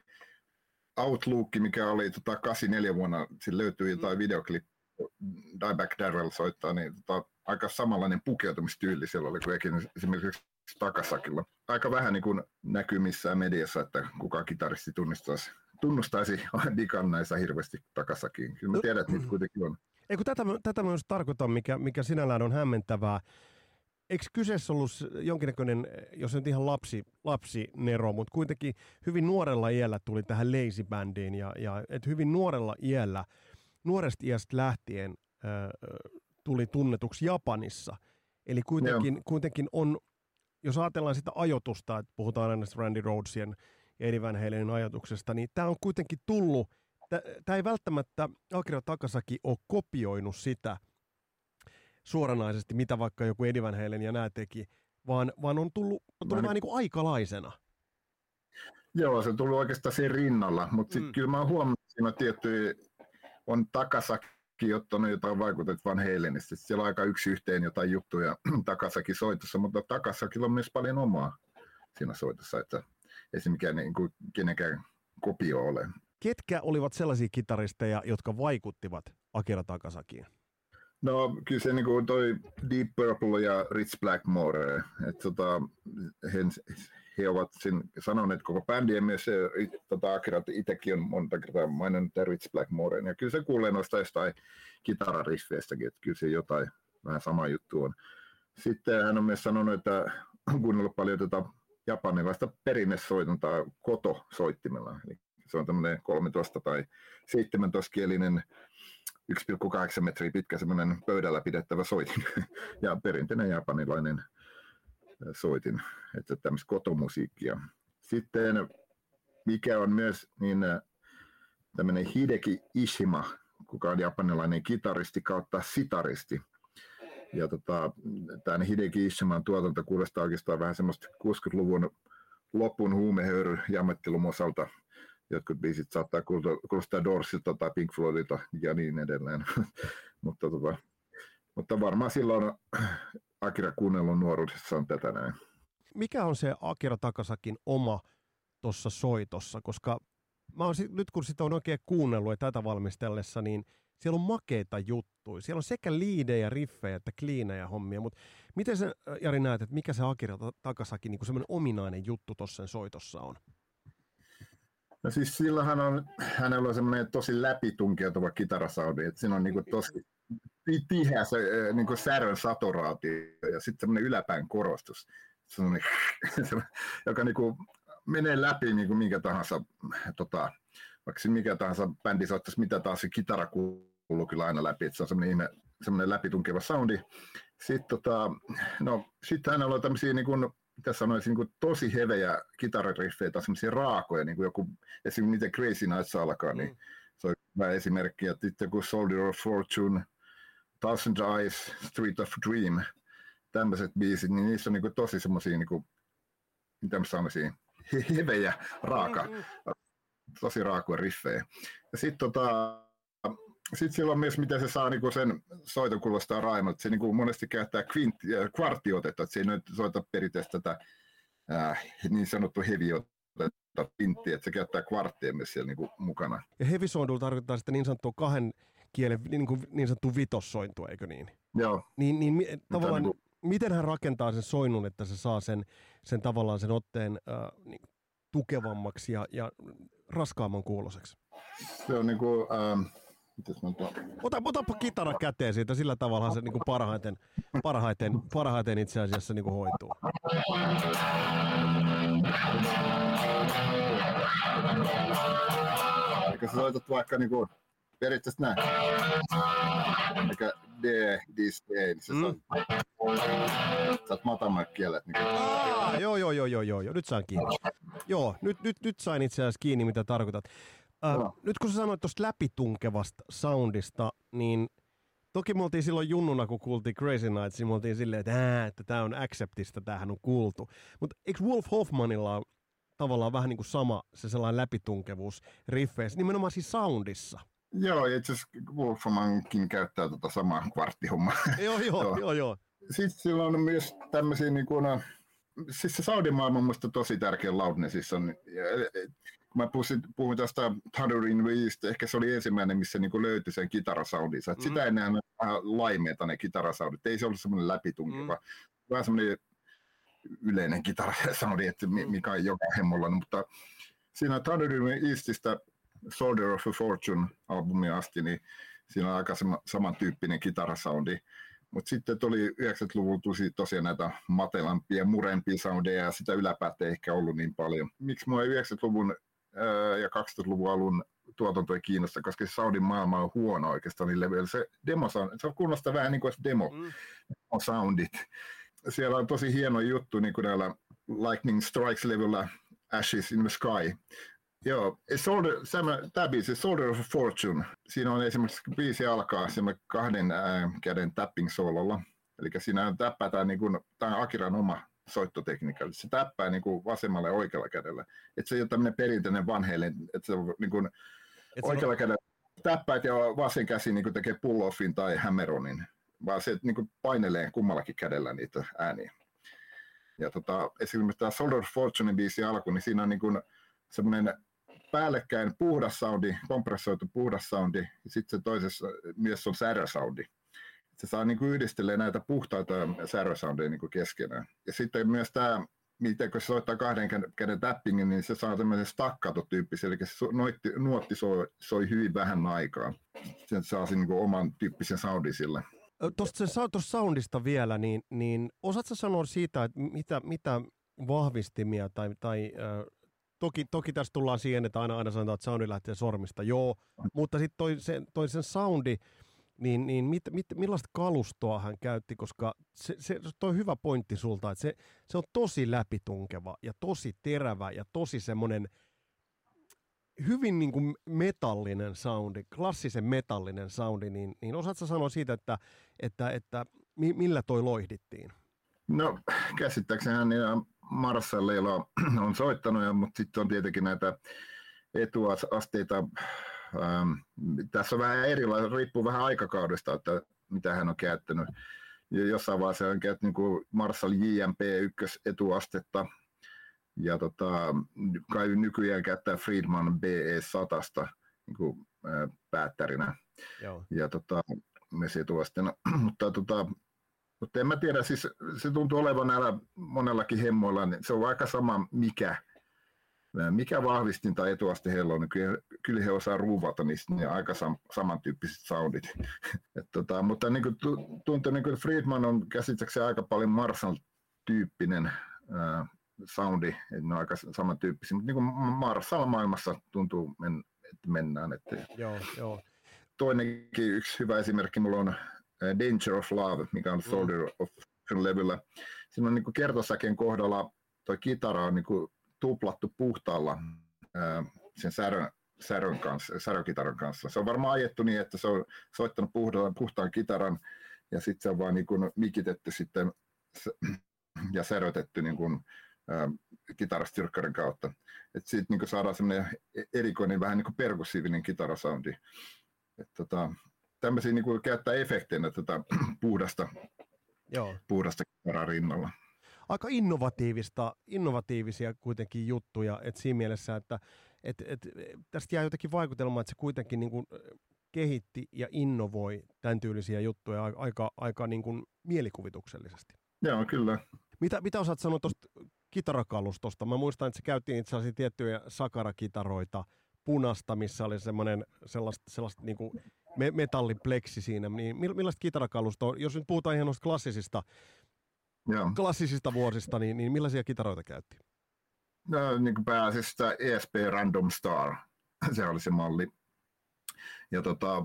Speaker 6: Outlook, mikä oli tota, 84 vuonna, siinä löytyy jotain videoklip, Dimebag Darrell soittaa, niin tota, aika samanlainen pukeutumistyyli siellä oli kuin esimerkiksi Takasakilla. Aika vähän niin kuin näkyy missään mediassa, että kuka kitaristi tunnistaisi, tunnustaisi Dikan näissä hirveästi Takasakiin. Kyllä mä tiedän, että niitä kuitenkin on.
Speaker 2: Ei, kun tätä, tätä myös tarkoitan, mikä, mikä sinällään on hämmentävää. Eikö kyseessä ollut jonkinnäköinen, jos nyt ihan lapsi, lapsi Nero, mutta kuitenkin hyvin nuorella iällä tuli tähän Lazy Bandiin ja, ja et hyvin nuorella iällä, nuoresta iästä lähtien äh, tuli tunnetuksi Japanissa. Eli kuitenkin, kuitenkin on jos ajatellaan sitä ajotusta, että puhutaan aina Randy Rhodesien ja Eddie Van Halenin ajatuksesta, niin tämä on kuitenkin tullut, tämä ei välttämättä Akira Takasaki ole kopioinut sitä suoranaisesti, mitä vaikka joku Eddie Van Halen ja nämä teki, vaan, vaan on tullut, on tullut vähän niin kuin aikalaisena.
Speaker 6: Joo, se on tullut oikeastaan siinä rinnalla, mutta sitten mm. kyllä mä oon huomannut, että siinä on tiettyjä, on Takasaki ottanut jotain vaikutet Van Halenista. Siellä on aika yksi yhteen jotain juttuja Takasakin soitossa, mutta Takasakilla on myös paljon omaa siinä soitossa, että ei se mikään niin kuin kenenkään kopio ole.
Speaker 2: Ketkä olivat sellaisia kitaristeja, jotka vaikuttivat Akira Takasakiin?
Speaker 6: No kyllä se niin kuin toi Deep Purple ja Rich Blackmore, että tota, he, he, ovat sen sanoneet koko bändi ja myös tota, Akira itsekin on monta kertaa maininnut Rich Blackmore, ja kyllä se kuulee noista jostain kitarariffeistäkin, että kyllä se jotain vähän sama juttu on. Sitten hän on myös sanonut, että on kuunnellut paljon tätä japanilaista perinnesoituntaa koto-soittimella. Eli se on tämmöinen 13 tai 17-kielinen 1,8 metriä pitkä semmoinen pöydällä pidettävä soitin ja perinteinen japanilainen soitin, että tämmöistä kotomusiikkia. Sitten mikä on myös niin tämmöinen Hideki Ishima, kuka on japanilainen kitaristi kautta sitaristi. Ja tota, tämän Hideki Ishiman tuotanto kuulostaa oikeastaan vähän semmoista 60-luvun lopun huumehöyry jammettelun osalta – jotkut biisit saattaa kuulostaa Dorsilta tai Pink Floydilta ja niin edelleen. mutta, tota, mutta varmaan silloin Akira kuunnellut nuoruudessaan tätä näin.
Speaker 2: Mikä on se Akira Takasakin oma tuossa soitossa, koska mä oon, nyt kun sitä on oikein kuunnellut ja tätä valmistellessa, niin siellä on makeita juttuja. Siellä on sekä liidejä, riffejä että kliinejä hommia, mutta miten sä Jari näet, että mikä se Akira Takasakin niin semmoinen ominainen juttu tuossa soitossa on?
Speaker 6: No siis silloinhan on, hänellä on semmoinen tosi läpitunkeutuva kitarasaudi, että siinä on niinku tosi tiheä se niinku särön saturaatio ja sitten semmoinen yläpään korostus, semmoinen, joka niinku menee läpi niinku minkä tahansa, tota, vaikka mikä tahansa bändi soittaisi mitä taas se kitara kuuluu kyllä aina läpi, että se on semmoinen, semmoinen läpitunkeva soundi. Sitten tota, no, sit hänellä on tämmöisiä niin kuin, mitä sanoisin, niin tosi hevejä kitarariffejä tai semmoisia raakoja, niin kuin joku, esimerkiksi miten Crazy Nights alkaa, niin mm. se on hyvä esimerkki, että sitten joku Soldier of Fortune, Thousand Eyes, Street of Dream, tämmöiset biisit, niin niissä on niin kuin tosi semmoisia, niin kuin, mitä mä sanoisin, hevejä, raaka, mm, mm. tosi raakoja riffejä. Ja sitten tota, sitten silloin myös, miten se saa niinku sen soiton kuulostaa raimalta. Se niinku monesti käyttää kvintti, äh, kvarttiotetta, että se ei nyt soita perinteistä tätä äh, niin sanottu heviotetta, pinttiä, että se käyttää kvarttia myös siellä niinku mukana.
Speaker 2: Ja hevisointulla tarkoittaa sitten niin sanottua kahden kielen niin, kuin, niin sanottu vitossointua, eikö niin?
Speaker 6: Joo.
Speaker 2: Niin, niin tavallaan, niin kuin... miten hän rakentaa sen soinnun, että se saa sen, sen tavallaan sen otteen äh, niin, tukevammaksi ja, ja raskaamman kuuloseksi?
Speaker 6: Se on niin kuin, ähm,
Speaker 2: Ota, otapa kitara käteen siitä, sillä tavalla se niin kuin parhaiten, parhaiten, parhaiten itse asiassa niin kuin hoituu.
Speaker 6: Eikö sä soitat vaikka niin kuin, periaatteessa näin? Eikä D, D, C, niin se mm. Sä oot matamat kielet. Niin.
Speaker 2: Aa, joo, joo, joo, joo, joo, nyt saan kiinni. Joo, nyt, nyt, nyt sain itse asiassa kiinni, mitä tarkoitat. Äh, nyt kun sä sanoit tuosta läpitunkevasta soundista, niin toki me oltiin silloin junnuna, kun kuultiin Crazy Nights, niin me oltiin silleen, että, että tämä on Acceptista, tämähän on kuultu. Mutta eikö Wolf Hoffmanilla ole tavallaan vähän niin kuin sama se sellainen läpitunkevuus riffeissä, nimenomaan siis soundissa?
Speaker 6: Joo, itse asiassa Wolfmankin käyttää tota samaa kvarttihommaa.
Speaker 2: joo, joo, joo, joo, joo.
Speaker 6: Sitten sillä on myös tämmöisiä niin kuin, siis se soundimaailma on musta tosi tärkeä loudnessissa. On, kun mä puhuin, puhuin tästä Thunder in the East, ehkä se oli ensimmäinen, missä niin löytyi sen kitarasoundinsa. Mm. Sitä ennen vähän laimeita ne kitarasoundit. Ei se ollut semmoinen läpitunkiva, mm. vähän semmoinen yleinen kitarasoundi, että mikä on joka hemmolla. Mutta siinä Thunder in the Eastistä Soldier of a Fortune albumi asti, niin siinä on aika sama, samantyyppinen kitarasoundi. Mutta sitten tuli 90-luvulla tosi, tosiaan näitä matelampia, murempia soundeja ja sitä yläpäätä ei ehkä ollut niin paljon. Miksi mua 90-luvun ja 2000-luvun alun tuotanto ei kiinnosta, koska se Saudin maailma on huono oikeastaan niin levyillä. Se demo sound, se kuulostaa vähän niin kuin demo, mm. soundit. Siellä on tosi hieno juttu niin kuin näillä Lightning Strikes-levyllä Ashes in the Sky. Joo, Soldier, tämä biisi, Soldier of Fortune, siinä on esimerkiksi biisi alkaa kahden ää, käden tapping sololla. Eli siinä täppätään, niin kuin, tämä on Akiran oma soittotekniikka. Se täppää niin kuin vasemmalle ja oikealla kädellä. Että se ei ole tämmöinen perinteinen vanheille, että se on niin kuin Et oikealla on... kädellä täppäät ja vasen käsi niin kuin tekee pull-offin tai hammeronin, vaan se niin kuin painelee kummallakin kädellä niitä ääniä. Ja tota, esimerkiksi tämä Soldier Fortune biisi alku, niin siinä on niin kuin semmoinen päällekkäin puhdas soundi, kompressoitu puhdas soundi, ja sitten se toisessa myös on särä soundi se saa niin kuin yhdistelee näitä puhtaita särösoundeja niin keskenään. Ja sitten myös tämä, miten kun se soittaa kahden käden tappingin, niin se saa tämmöisen staccato-tyyppisen, eli se nuotti, nuotti soi, soi hyvin vähän aikaa. Se saa sen niin oman tyyppisen soundin sillä.
Speaker 2: Tuosta soundista vielä, niin, niin osaatko sanoa siitä, että mitä, mitä vahvistimia tai, tai äh, toki, toki tässä tullaan siihen, että aina, aina sanotaan, että soundi lähtee sormista, joo, mutta sitten toi, se, toi sen soundi, niin, niin mit, mit, millaista kalustoa hän käytti, koska se, se, toi hyvä pointti sulta, että se, se on tosi läpitunkeva ja tosi terävä ja tosi semmoinen hyvin niin kuin metallinen soundi, klassisen metallinen soundi, niin, niin osaatko sanoa siitä, että, että, että millä toi loihdittiin?
Speaker 6: No käsittääkseni niin Marsalleilla on soittanut, mutta sitten on tietenkin näitä etuasteita. Ähm, tässä on vähän erilaisia, riippuu vähän aikakaudesta, että mitä hän on käyttänyt. Ja jossain vaiheessa on käyttänyt niin Marshall JMP 1 etuastetta, ja tota, kai nykyään käyttää Friedman BE 100 niin kuin, ää, päättärinä. Joo. Ja tota, etuasteena. mutta tota, mutta en mä tiedä, siis se tuntuu olevan näillä monellakin hemmoilla, niin se on aika sama mikä, mikä vahvistin tai etuaste heillä on, niin kyllä, kyllä he osaa ruuvata niistä niin aika sam, samantyyppiset soundit. Et tota, mutta niin kuin tuntuu, niin kuin Friedman on käsittääkseni aika paljon Marshall-tyyppinen äh, soundi, että ne on aika samantyyppisiä, mutta niin kuin Marshall-maailmassa tuntuu, että mennään. Että
Speaker 2: joo, joo.
Speaker 6: Toinenkin yksi hyvä esimerkki mulla on Danger of Love, mikä on mm. Soldier mm. of levyllä. Siinä on niin kertosäken kohdalla tuo kitara on niin kuin tuplattu puhtaalla ää, sen särön, särön kanssa, särökitaran kanssa. Se on varmaan ajettu niin, että se on soittanut puhtaan, puhtaan kitaran ja sitten se on vaan niin kuin mikitetty sitten ja särötetty niin kuin, kitarastyrkkarin kautta. Että siitä niin saadaan semmoinen erikoinen, vähän niin kuin perkussiivinen kitarasoundi. Et tota, tämmöisiä niin kuin käyttää efekteinä tätä puhdasta, Joo. puhdasta kitaraa rinnalla.
Speaker 2: Aika innovatiivista, innovatiivisia kuitenkin juttuja, että siinä mielessä, että et, et, tästä jää jotenkin vaikutelma, että se kuitenkin niin kuin kehitti ja innovoi tämän tyylisiä juttuja aika, aika niin kuin mielikuvituksellisesti.
Speaker 6: Joo, kyllä.
Speaker 2: Mitä, mitä osaat sanoa tuosta kitarakalustosta? Mä muistan, että se käytiin itse asiassa tiettyjä sakarakitaroita, punasta, missä oli semmoinen sellaista, sellaista niin kuin me, metallipleksi siinä, niin millaista kitarakalustoa, jos nyt puhutaan ihan noista klassisista, Joo. klassisista vuosista, niin, niin millaisia kitaroita käytti?
Speaker 6: No, niin kuin pääasiassa ESP Random Star, se oli se malli. Ja tota,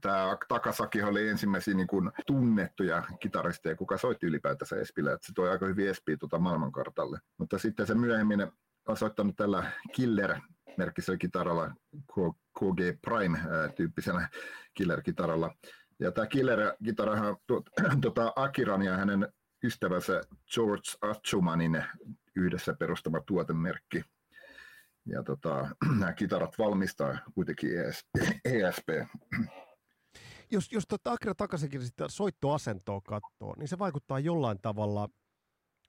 Speaker 6: tämä Takasaki oli ensimmäisiä niin kuin tunnettuja kitaristeja, kuka soitti ylipäätänsä Espillä, että se toi aika hyvin Espiä tuota maailmankartalle. Mutta sitten se myöhemmin on soittanut tällä Killer merkkisellä kitaralla, KG Prime-tyyppisenä killer-kitaralla. Ja tämä killer-kitarahan tuota, Akiran ja hänen ystävänsä George Achumanin yhdessä perustama tuotemerkki. Ja tota, nämä kitarat valmistaa kuitenkin ESP. E
Speaker 2: jos, jos tuota Akira takaisinkin sitä soittoasentoa katsoo, niin se vaikuttaa jollain tavalla,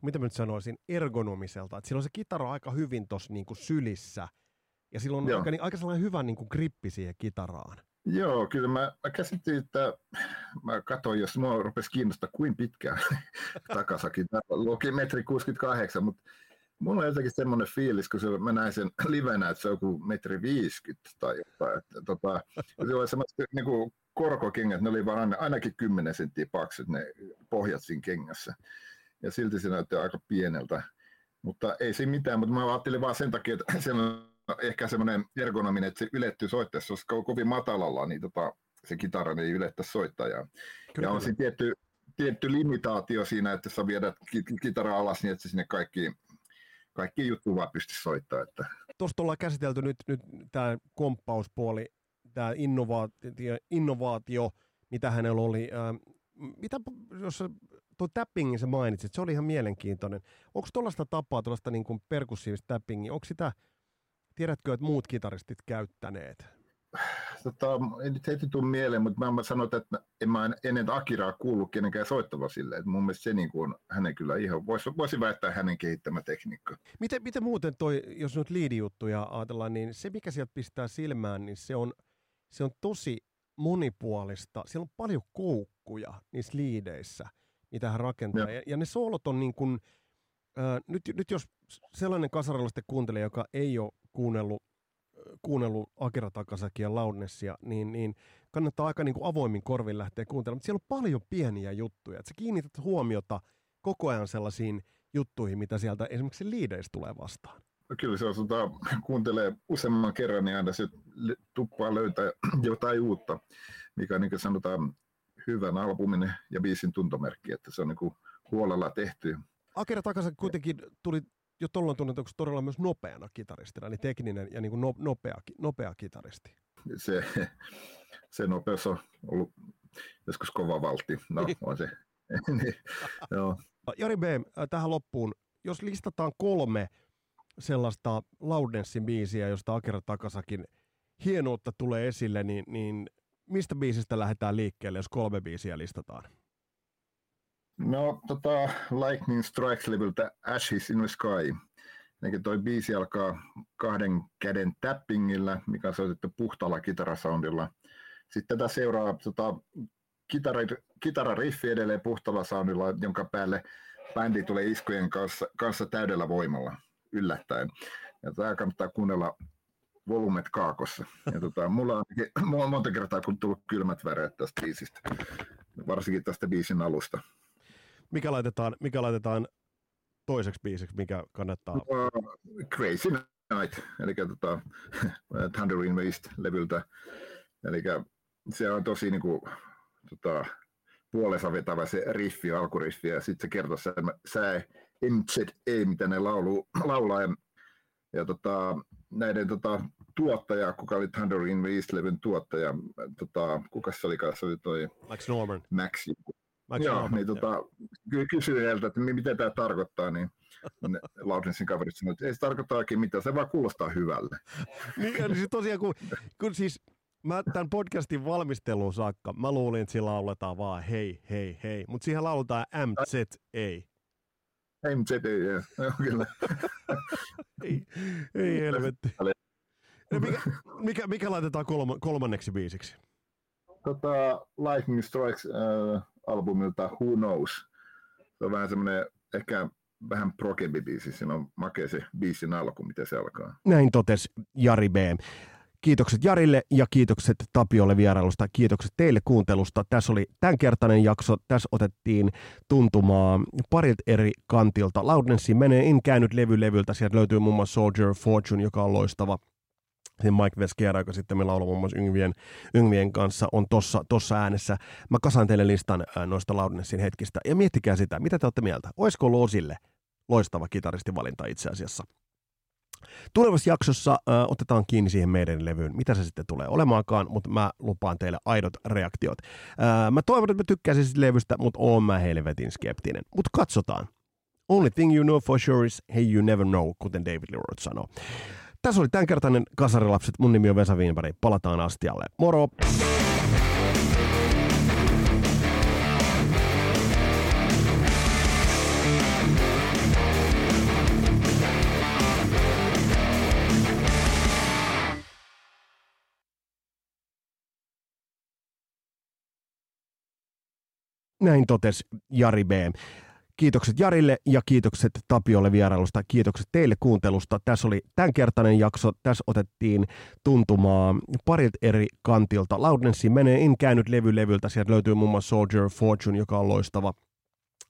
Speaker 2: mitä mä nyt sanoisin, ergonomiselta. Että silloin se kitara aika hyvin tuossa niinku sylissä – ja silloin on aika, niin, aika sellainen hyvä niin kuin grippi siihen kitaraan.
Speaker 6: Joo, kyllä mä, mä käsitin, että mä katsoin, jos mua rupesi kiinnostaa kuin pitkään takasakin. Luki metri 68, mutta mulla on jotenkin semmoinen fiilis, kun se, mä näin sen livenä, että se on joku metri 50 tai jotain. Että, tota, se oli semmoista niin kuin korkokengät, ne oli vaan ainakin 10 senttiä paksut ne pohjat siinä kengässä. Ja silti se näytti aika pieneltä. Mutta ei siinä mitään, mutta mä ajattelin vaan sen takia, että siellä on ehkä semmoinen ergonominen, että se ylettyy soittaessa, jos on kovin matalalla, niin tota, se kitara ei ylettä soittajaa. Kyllä, ja on siinä tietty, tietty limitaatio siinä, että sä viedät kitara alas niin, että se sinne kaikki, kaikki juttu vaan pysty soittaa. Että.
Speaker 2: Tuosta ollaan käsitelty nyt, nyt tämä komppauspuoli, tämä innovaatio, innovaatio, mitä hänellä oli. Ää, mitä, jos tuo tappingin sä mainitsit, se oli ihan mielenkiintoinen. Onko tuollaista tapaa, tuollaista niin perkussiivista tappingia, onko sitä Tiedätkö, että muut kitaristit käyttäneet?
Speaker 6: Tota, en nyt heti tule mieleen, mutta mä sanon, että en mä ennen Akiraa kuullut kenenkään soittava silleen. Että mun mielestä se niin kuin, hänen kyllä ihan, voisi, voisi väittää hänen kehittämä tekniikka.
Speaker 2: Miten, miten muuten toi, jos nyt liidijuttuja ajatellaan, niin se mikä sieltä pistää silmään, niin se on, se on tosi monipuolista. Siellä on paljon koukkuja niissä liideissä, mitä hän rakentaa.
Speaker 6: Joo.
Speaker 2: Ja, ja ne soolot on niin kuin, äh, nyt, nyt jos sellainen kasarilaisten kuuntelija, joka ei ole kuunnellut, kuunnellut Akira Takasakia ja Loudnessia, niin, niin kannattaa aika niin kuin avoimin korvin lähteä kuuntelemaan. Mutta siellä on paljon pieniä juttuja. Et sä kiinnität huomiota koko ajan sellaisiin juttuihin, mitä sieltä esimerkiksi liideissä tulee vastaan.
Speaker 6: No Kyllä se on, tota, kuuntelee useamman kerran, niin aina se tuppaa löytää jotain uutta, mikä on niin sanotaan hyvän albumin ja biisin tuntomerkki, että se on niin kuin huolella tehty.
Speaker 2: Akira Takasaki kuitenkin tuli jo tuolloin tunnetuksi todella myös nopeana kitaristina, eli tekninen ja niin kuin no, nopea, nopea kitaristi.
Speaker 6: Se, se nopeus on ollut joskus kova valtti. No, on se. Niin, Joo.
Speaker 2: Jari B, äh, tähän loppuun, jos listataan kolme sellaista Loudnessin biisiä, josta Akira Takasakin hienoutta tulee esille, niin, niin mistä biisistä lähdetään liikkeelle, jos kolme biisiä listataan?
Speaker 6: No, tota, Lightning Strikes-levyltä Ashes in the Sky. Eli toi biisi alkaa kahden käden tappingilla, mikä on soitettu puhtaalla kitarasoundilla. Sitten tätä seuraa tota, kitara, kitarariffi edelleen puhtaalla soundilla, jonka päälle bändi tulee iskujen kanssa, kanssa täydellä voimalla yllättäen. Ja tämä kannattaa kuunnella volumet kaakossa. Ja tota, mulla, on, monta kertaa kun tullut kylmät väreet tästä biisistä, varsinkin tästä biisin alusta.
Speaker 2: Mikä laitetaan, mikä laitetaan toiseksi biisiksi, mikä kannattaa?
Speaker 6: Uh, Crazy Night, eli tota, Thunder in Waste-levyltä. Eli se on tosi niinku, tota, puolensa vetävä se riffi, alkuriffi, ja sitten se kertoo sen sää MZE, mitä ne laulu, laulaa. Ja, ja tota, näiden tota, tuottaja, kuka oli Thunder in Waste-levyn tuottaja, tota, kuka se oli, se oli toi
Speaker 2: Max Norman.
Speaker 6: Max
Speaker 2: Max
Speaker 6: Joo,
Speaker 2: Norman.
Speaker 6: niin tota, ky- kysyin heiltä, että mi- mitä tämä tarkoittaa, niin Laudensin kaverit sanoivat, että ei se tarkoita oikein mitään, se vaan kuulostaa hyvälle.
Speaker 2: Niin, eli siis tosiaan, kun, kun siis mä tämän podcastin valmisteluun saakka, mä luulin, että siinä lauletaan vaan hei, hei, hei, mutta siihen lauletaan MZA.
Speaker 6: Ei, ei, joo, kyllä.
Speaker 2: Ei, ei helvetti. No mikä, mikä, mikä laitetaan kolma, kolmanneksi biisiksi?
Speaker 6: Tota, Lightning Strikes äh, albumilta Who Knows. Se on vähän semmoinen ehkä vähän prokempi biisi, siinä on makea se biisin alku, miten se alkaa.
Speaker 2: Näin totesi Jari B. Kiitokset Jarille ja kiitokset Tapiolle vierailusta. Kiitokset teille kuuntelusta. Tässä oli tämänkertainen jakso. Tässä otettiin tuntumaa parit eri kantilta. Loudnessi menee in käynyt levy levyltä. Sieltä löytyy muun muassa Soldier Fortune, joka on loistava. Sen Mike Veskiera, joka sitten me laulaa muun muassa Yngvien, Yngvien kanssa, on tossa, tossa äänessä. Mä kasaan teille listan ää, noista Loudnessin hetkistä. Ja miettikää sitä, mitä te olette mieltä? Olisiko ollut Osille loistava kitaristivalinta itse asiassa? Tulevassa jaksossa äh, otetaan kiinni siihen meidän levyyn, mitä se sitten tulee olemaankaan, mutta mä lupaan teille aidot reaktiot. Äh, mä toivon, että mä tykkäisin siitä levystä, mutta oon mä helvetin skeptinen. Mutta katsotaan. Only thing you know for sure is hey you never know, kuten David Lee sanoo. Tässä oli tämänkertainen Kasarilapset. Mun nimi on Vesa Wienberg. Palataan astialle. Moro! Näin totesi Jari B. Kiitokset Jarille ja kiitokset Tapiolle vierailusta. Kiitokset teille kuuntelusta. Tässä oli tämänkertainen jakso. Tässä otettiin tuntumaa parit eri kantilta. Loudnessi menee in käynyt levy levyltä. Sieltä löytyy muun muassa Soldier Fortune, joka on loistava.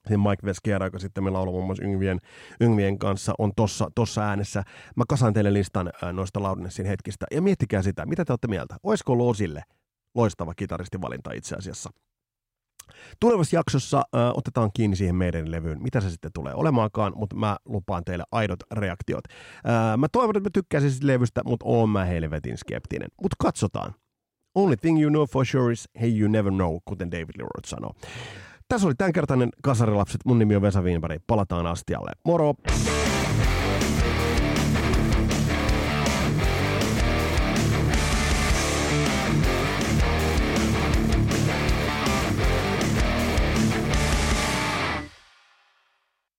Speaker 2: Sen Mike Veskiera, joka sitten me laulaa muun muassa Yngvien, Yngvien kanssa, on tossa, tossa äänessä. Mä kasaan teille listan ää, noista Loudnessin hetkistä. Ja miettikää sitä, mitä te olette mieltä? Olisiko ollut Osille loistava kitaristivalinta itse asiassa? Tulevassa jaksossa äh, otetaan kiinni siihen meidän levyyn, mitä se sitten tulee olemaankaan, mutta mä lupaan teille aidot reaktiot. Äh, mä toivon, että mä tykkäisin siitä levystä, mutta oon mä helvetin skeptinen. Mutta katsotaan. Only thing you know for sure is hey you never know, kuten David Lee Roth sanoo. Tässä oli tämänkertainen Kasarilapset. Mun nimi on Vesa Wienberg. Palataan astialle. Moro!